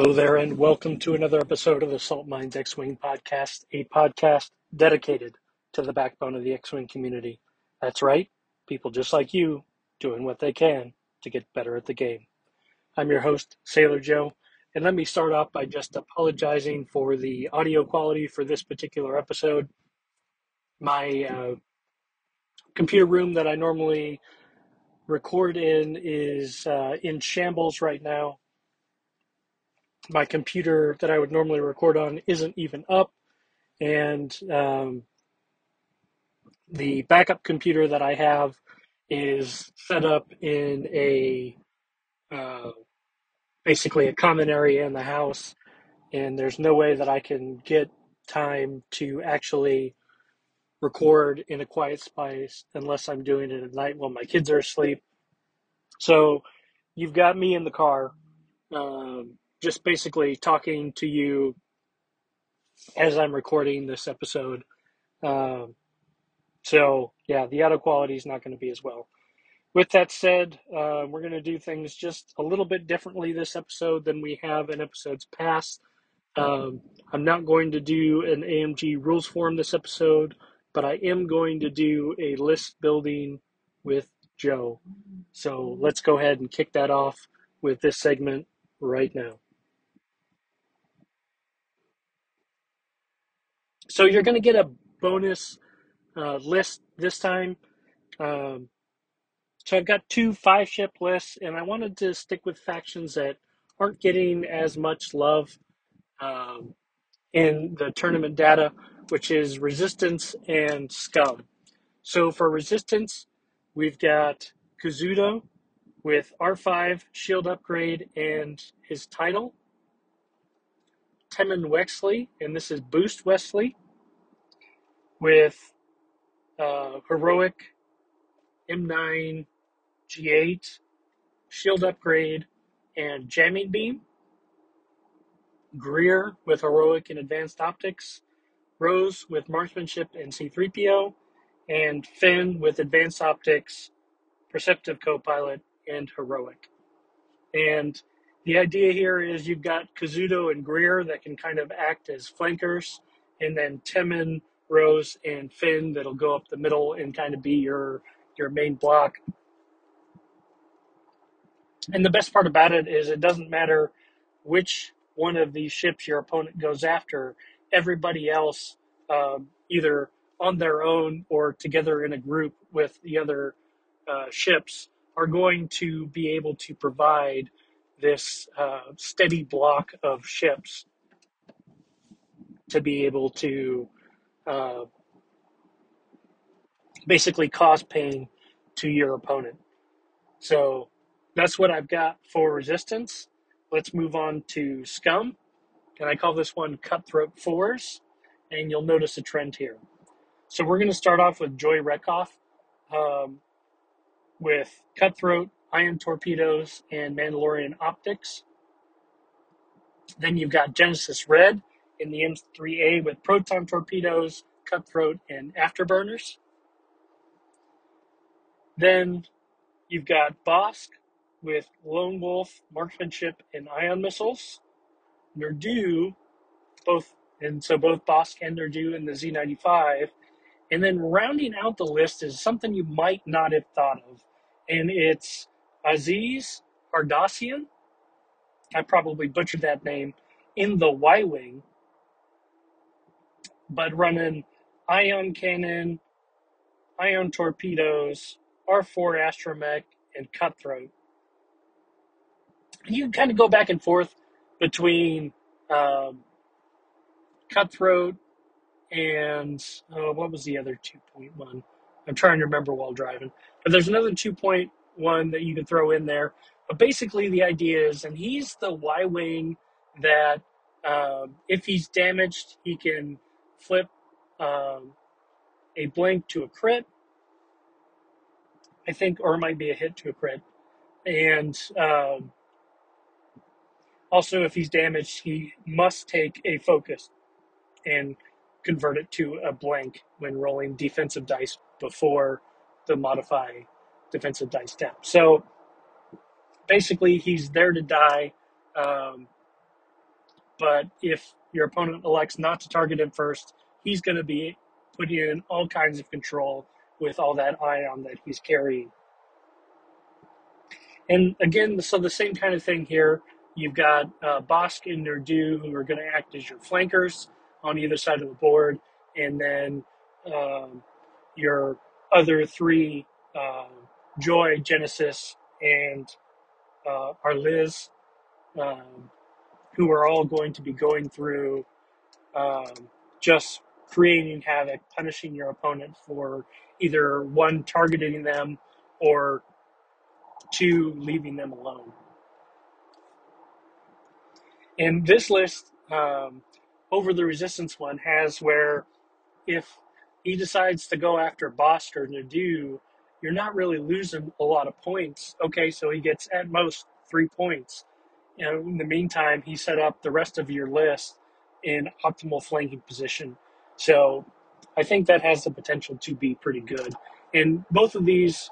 Hello there, and welcome to another episode of the Salt Mines X Wing podcast, a podcast dedicated to the backbone of the X Wing community. That's right, people just like you doing what they can to get better at the game. I'm your host, Sailor Joe, and let me start off by just apologizing for the audio quality for this particular episode. My uh, computer room that I normally record in is uh, in shambles right now my computer that I would normally record on isn't even up, and um, the backup computer that I have is set up in a uh, basically a common area in the house, and there's no way that I can get time to actually record in a quiet space unless I'm doing it at night while my kids are asleep. So you've got me in the car. Um, just basically talking to you as I'm recording this episode. Um, so, yeah, the audio quality is not going to be as well. With that said, uh, we're going to do things just a little bit differently this episode than we have in episodes past. Um, I'm not going to do an AMG rules forum this episode, but I am going to do a list building with Joe. So let's go ahead and kick that off with this segment right now. So you're going to get a bonus uh, list this time. Um, so I've got two five ship lists, and I wanted to stick with factions that aren't getting as much love um, in the tournament data, which is Resistance and Scum. So for Resistance, we've got Kazuda with R5 shield upgrade and his title. Temmin Wexley, and this is Boost Wesley, with uh, Heroic M9 G8 Shield Upgrade and Jamming Beam. Greer with Heroic and Advanced Optics. Rose with Marksmanship and C3PO. And Finn with Advanced Optics, Perceptive Copilot, and Heroic. And the idea here is you've got Kazuda and Greer that can kind of act as flankers, and then Temmin, Rose, and Finn that'll go up the middle and kind of be your your main block. And the best part about it is it doesn't matter which one of these ships your opponent goes after. Everybody else, um, either on their own or together in a group with the other uh, ships, are going to be able to provide this uh, steady block of ships to be able to uh, basically cause pain to your opponent. So that's what I've got for resistance. Let's move on to scum. And I call this one cutthroat fours. And you'll notice a trend here. So we're going to start off with Joy Rekkoff um, with cutthroat, ion torpedoes, and Mandalorian optics. Then you've got Genesis Red in the M3A with proton torpedoes, cutthroat, and afterburners. Then you've got Bossk with Lone Wolf, marksmanship, and ion missiles. Nerdue, both, and so both Bossk and Nerdue in the Z95. And then rounding out the list is something you might not have thought of, and it's Aziz Ardassian. I probably butchered that name in the Y Wing, but running ion cannon, ion torpedoes, R4 astromech, and cutthroat. You can kind of go back and forth between um, cutthroat and uh, what was the other 2.1? I'm trying to remember while driving. But there's another 2.1 that you can throw in there. But basically, the idea is, and he's the Y Wing that um, if he's damaged, he can flip um, a blink to a crit, I think, or it might be a hit to a crit. And um, also, if he's damaged, he must take a focus. And convert it to a blank when rolling defensive dice before the modify defensive dice step. So basically, he's there to die. Um, but if your opponent elects not to target him first, he's going to be putting in all kinds of control with all that ion that he's carrying. And again, so the same kind of thing here. You've got uh, Bossk and Nurdu who are going to act as your flankers on either side of the board, and then um, your other three, uh, Joy, Genesis, and uh, Liz, um, who are all going to be going through um, just creating havoc, punishing your opponent for either one, targeting them, or two, leaving them alone. And this list, um, over the resistance one, has where if he decides to go after Bossk or Nurdu, you're not really losing a lot of points. Okay, so he gets at most three points. You know, in the meantime, he set up the rest of your list in optimal flanking position. So I think that has the potential to be pretty good. And both of these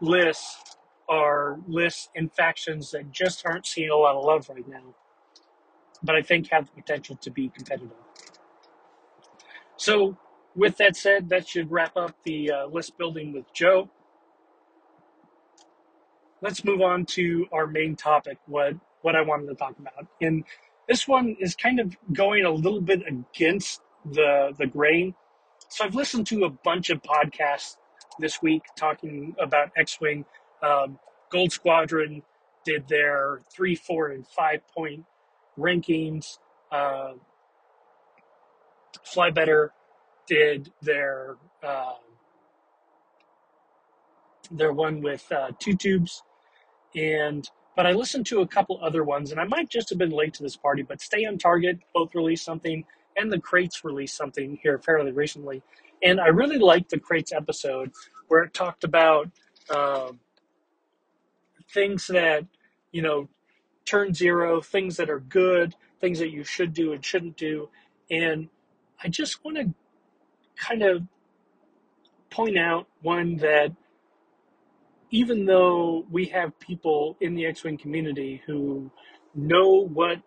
lists are lists and factions that just aren't seeing a lot of love right now, but I think have the potential to be competitive. So, with that said, that should wrap up the uh, list building with Joe. Let's move on to our main topic, what what I wanted to talk about. And this one is kind of going a little bit against the the grain. So I've listened to a bunch of podcasts this week talking about X-wing. Um, Gold Squadron did their three, four, and five point rankings. Uh, Fly Better did their uh, their one with uh, two tubes, and but I listened to a couple other ones, and I might just have been late to this party. But Stay on Target both released something, and the Crates released something here fairly recently. And I really liked the Crates episode where it talked about um, things that, you know, turn zero, things that are good, things that you should do and shouldn't do. And I just want to kind of point out one that even though we have people in the X Wing community who know what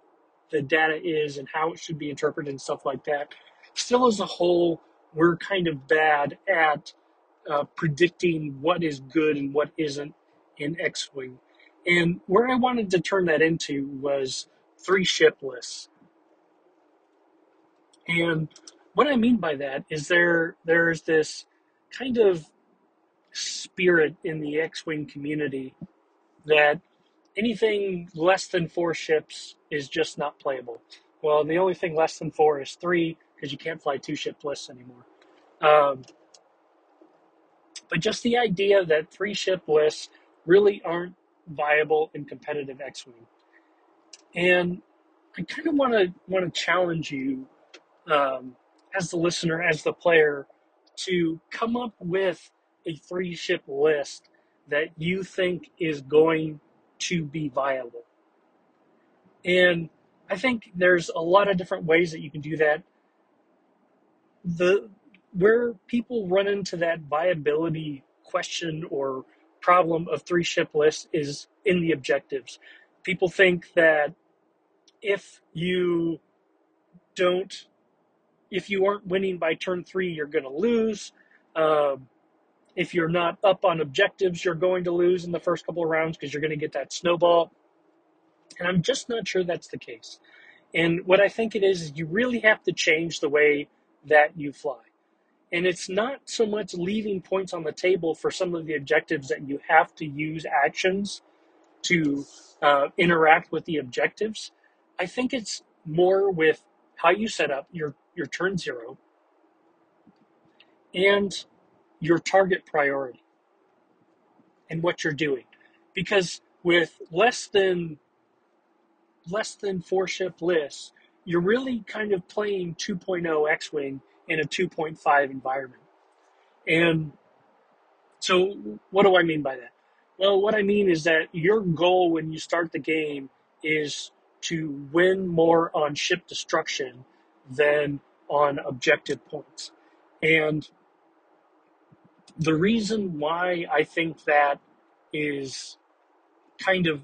the data is and how it should be interpreted and stuff like that, still as a whole, we're kind of bad at uh, predicting what is good and what isn't in X Wing. And where I wanted to turn that into was three ship lists. And what I mean by that is there there's this kind of spirit in the X-wing community that anything less than four ships is just not playable. Well, the only thing less than four is three because you can't fly two ship lists anymore. Um, but just the idea that three ship lists really aren't viable in competitive X-wing, and I kind of want to want to challenge you um, as the listener, as the player, to come up with a three ship list that you think is going to be viable. And I think there's a lot of different ways that you can do that. The where people run into that viability question or problem of three ship lists is in the objectives. People think that if you don't, if you aren't winning by turn three, you're going to lose. Um, if you're not up on objectives, you're going to lose in the first couple of rounds because you're going to get that snowball. And I'm just not sure that's the case. And what I think it is, is you really have to change the way that you fly. And it's not so much leaving points on the table for some of the objectives that you have to use actions to uh, interact with the objectives. I think it's more with how you set up your, your turn zero and your target priority and what you're doing. Because with less than less than four ship lists, you're really kind of playing 2.0 X-Wing in a 2.5 environment. And so what do I mean by that? Well, what I mean is that your goal when you start the game is to win more on ship destruction than on objective points. And the reason why I think that is kind of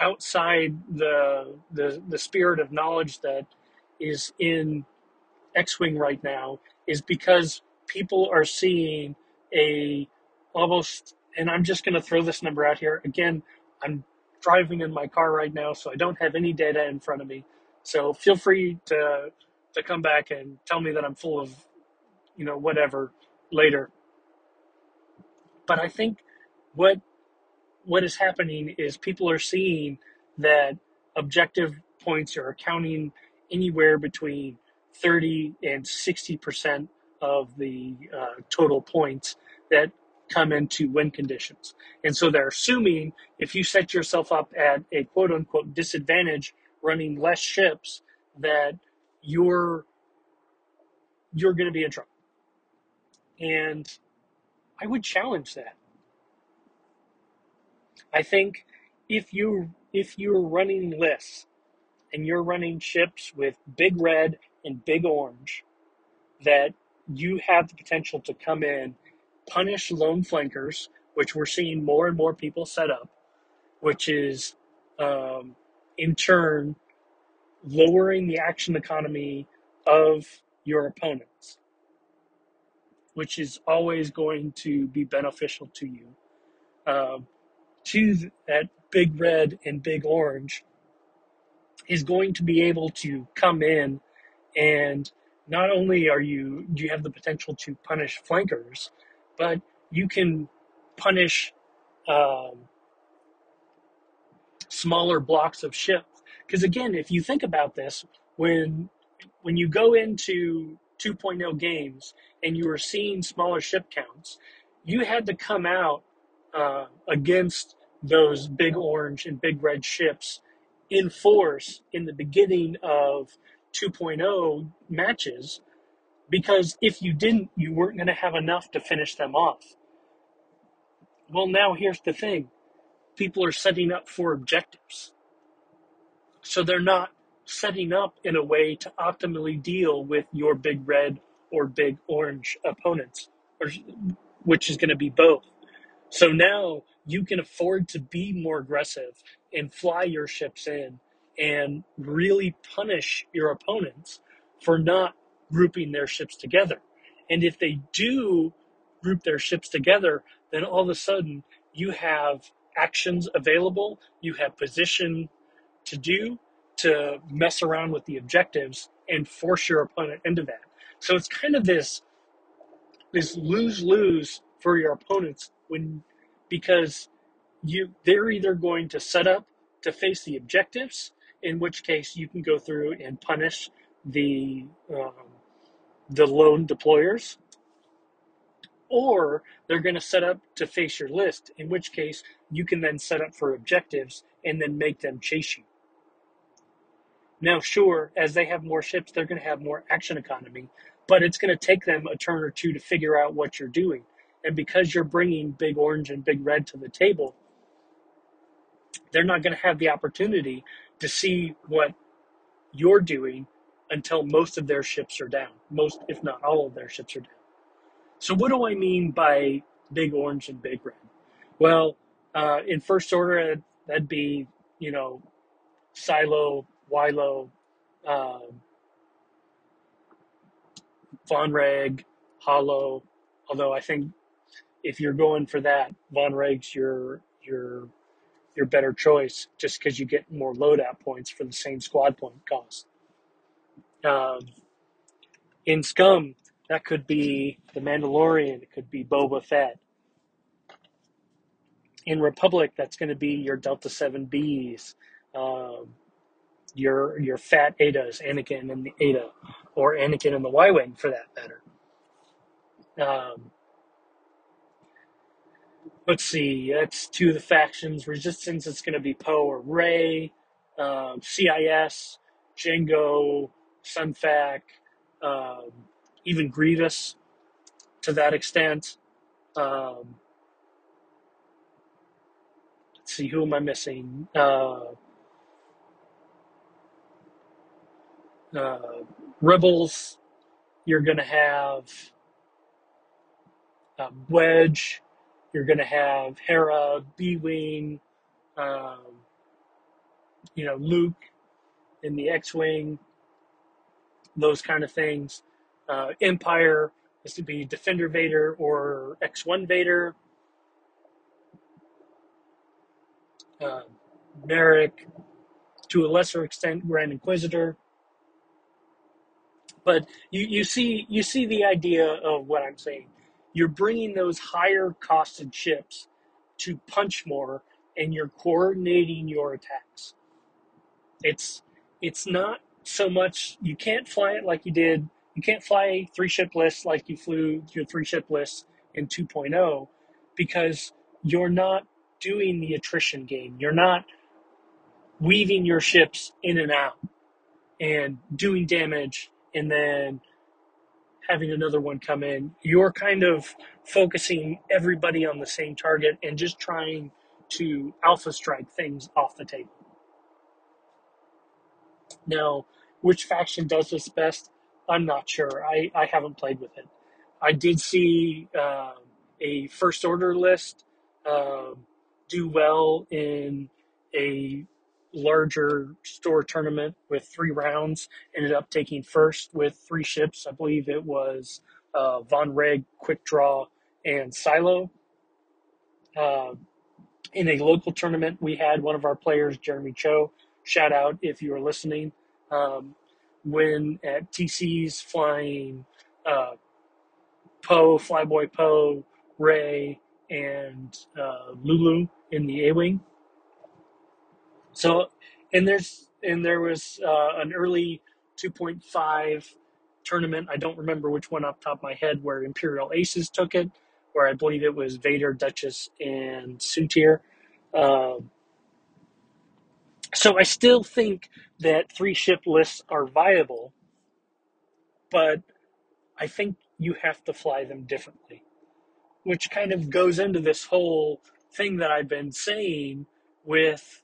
outside the the, the spirit of knowledge that is in X-wing right now is because people are seeing a almost and I'm just going to throw this number out here again I'm driving in my car right now so I don't have any data in front of me so feel free to to come back and tell me that I'm full of you know whatever later but I think what what is happening is people are seeing that objective points are accounting anywhere between 30 and 60% of the uh, total points that come into win conditions. And so they're assuming if you set yourself up at a quote unquote disadvantage running less ships that you're you're going to be in trouble. And I would challenge that. I think if you if you're running lists and you're running ships with big red and big orange, that you have the potential to come in, punish lone flankers, which we're seeing more and more people set up, which is um, in turn lowering the action economy of your opponents, which is always going to be beneficial to you. Um, to that big red and big orange is going to be able to come in and not only are you do you have the potential to punish flankers, but you can punish um, smaller blocks of ships. Because again, if you think about this, when when you go into 2.0 games and you were seeing smaller ship counts, you had to come out uh, against those big orange and big red ships in force in the beginning of 2.0 matches because if you didn't, you weren't going to have enough to finish them off. Well, now here's the thing people are setting up for objectives. So they're not setting up in a way to optimally deal with your big red or big orange opponents, or, which is going to be both. So now you can afford to be more aggressive and fly your ships in and really punish your opponents for not grouping their ships together. And if they do group their ships together, then all of a sudden you have actions available, you have position to do to mess around with the objectives and force your opponent into that. So it's kind of this this lose lose for your opponents when because you they're either going to set up to face the objectives, in which case you can go through and punish the um, the lone deployers, or they're going to set up to face your list, in which case you can then set up for objectives and then make them chase you. Now, sure, as they have more ships, they're going to have more action economy, but it's going to take them a turn or two to figure out what you're doing. And because you're bringing big orange and big red to the table, they're not going to have the opportunity to see what you're doing until most of their ships are down. Most, if not all of their ships are down. So, what do I mean by big orange and big red? Well, uh, in first order, that'd be, you know, Silo, Wilo, um, Von Reg, Holo. Although I think if you're going for that, Vonreg's your your your better choice, just because you get more loadout points for the same squad point cost. Um, in Scum, that could be the Mandalorian, it could be Boba Fett. In Republic, that's going to be your Delta Seven Bs, um, your your fat Adas, Anakin and the Ada, or Anakin and the Y Wing for that matter. Um, let's see, that's two of the factions. Resistance, it's going to be Poe or Rey. Um, CIS, Jango, Sunfac, um, even Grievous to that extent. Um, let's see, who am I missing? Uh, uh, Rebels, you're going to have uh, Wedge, you're going to have Hera, B Wing, um, you know, Luke in the X Wing, those kind of things. Uh, Empire is to be Defender Vader or X1 Vader. Uh, Maarek, to a lesser extent, Grand Inquisitor. But you, you see you see the idea of what I'm saying. You're bringing those higher costed ships to punch more, and you're coordinating your attacks. It's it's not so much you can't fly it like you did. You can't fly three ship lists like you flew your three ship lists in 2.0 because you're not doing the attrition game. You're not weaving your ships in and out and doing damage and then having another one come in. You're kind of focusing everybody on the same target and just trying to alpha strike things off the table. Now, which faction does this best? I'm not sure. I, I haven't played with it. I did see uh, a first order list uh, do well in a larger store tournament with three rounds. Ended up taking first with three ships. I believe it was uh, Vonreg, Quick Draw, and Silo. Uh, in a local tournament, we had one of our players, Jeremy Cho. Shout out if you are listening. Um, win at TC's flying uh, Poe, Flyboy Poe, Rey, and uh, L'ulo in the A Wing. So, and there's and there was uh, an early 2.5 tournament. I don't remember which one off the top of my head where Imperial Aces took it, where I believe it was Vader, Duchess, and Soontir. Um, so I still think that three ship lists are viable, but I think you have to fly them differently, which kind of goes into this whole thing that I've been saying with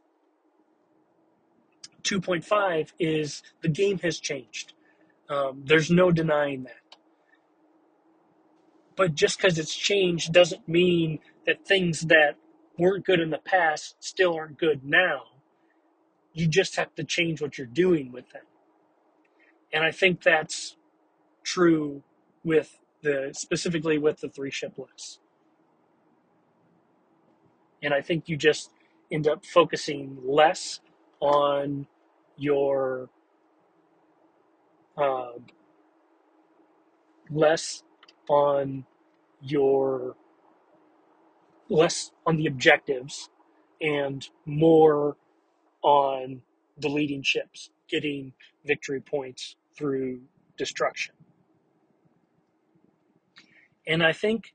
2.5 is the game has changed. Um, there's no denying that. But just because it's changed doesn't mean that things that weren't good in the past still aren't good now. You just have to change what you're doing with them. And I think that's true with the specifically with the three ship lists. And I think you just end up focusing less on your uh, less on your less on the objectives and more on the leading ships, getting victory points through destruction. And I think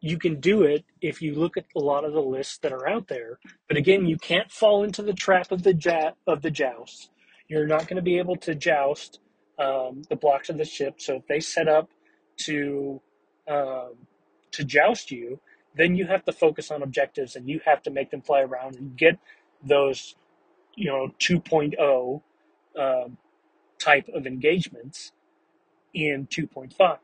you can do it if you look at a lot of the lists that are out there. But again, you can't fall into the trap of the ja- of the joust. You're not going to be able to joust um, the blocks of the ship. So if they set up to um, to joust you, then you have to focus on objectives and you have to make them fly around and get those, you know, 2.0 um, type of engagements in 2.5.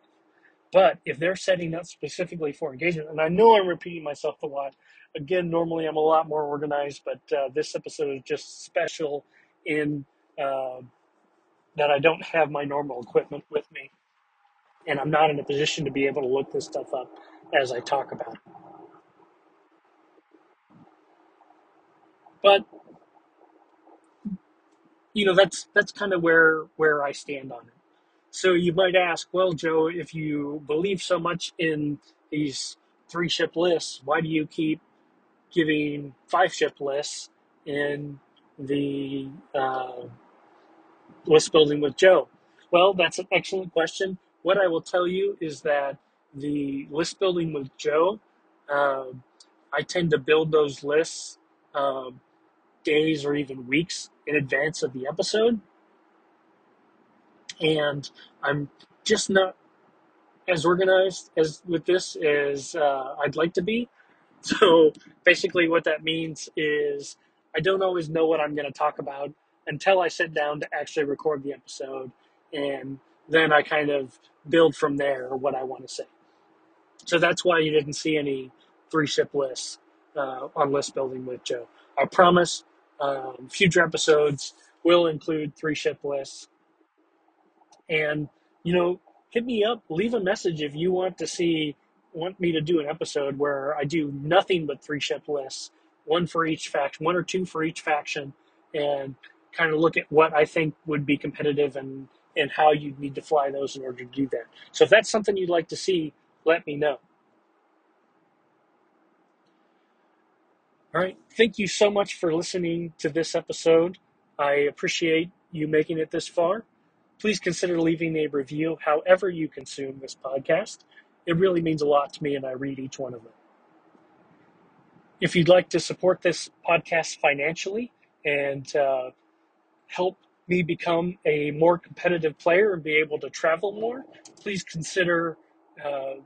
But if they're setting up specifically for engagement, and I know I'm repeating myself a lot, again, normally I'm a lot more organized, but uh, this episode is just special in uh, that I don't have my normal equipment with me, and I'm not in a position to be able to look this stuff up as I talk about it. But you know, that's that's kind of where where I stand on it. So you might ask, well, Joe, if you believe so much in these three ship lists, why do you keep giving five ship lists in the uh, list building with Joe? Well, that's an excellent question. What I will tell you is that the list building with Joe, uh, I tend to build those lists uh, days or even weeks in advance of the episode and I'm just not as organized as with this as uh, I'd like to be. So basically, what that means is I don't always know what I'm going to talk about until I sit down to actually record the episode, and then I kind of build from there what I want to say. So that's why you didn't see any three ship lists uh, on list building with Joe. I promise um, future episodes will include three ship lists. And, you know, hit me up, leave a message if you want to see, want me to do an episode where I do nothing but three ship lists, one for each faction, one or two for each faction, and kind of look at what I think would be competitive and, and how you'd need to fly those in order to do that. So if that's something you'd like to see, let me know. All right. Thank you so much for listening to this episode. I appreciate you making it this far. Please consider leaving a review however you consume this podcast. It really means a lot to me, and I read each one of them. If you'd like to support this podcast financially and uh, help me become a more competitive player and be able to travel more, please consider uh,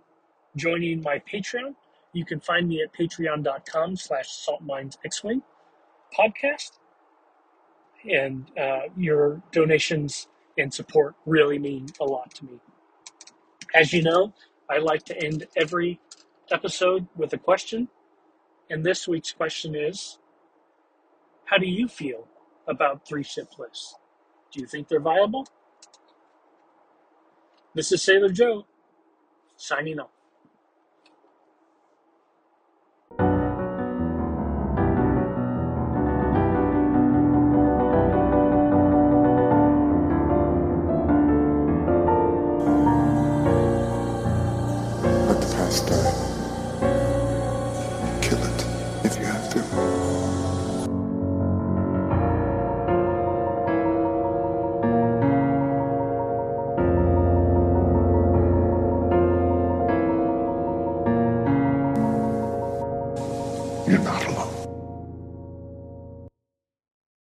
joining my Patreon you can find me at patreon.com slash saltminesxwing podcast. And uh, your donations and support really mean a lot to me. As you know, I like to end every episode with a question. And this week's question is How do you feel about three ship lists? Do you think they're viable? This is Sailor Joe, signing off.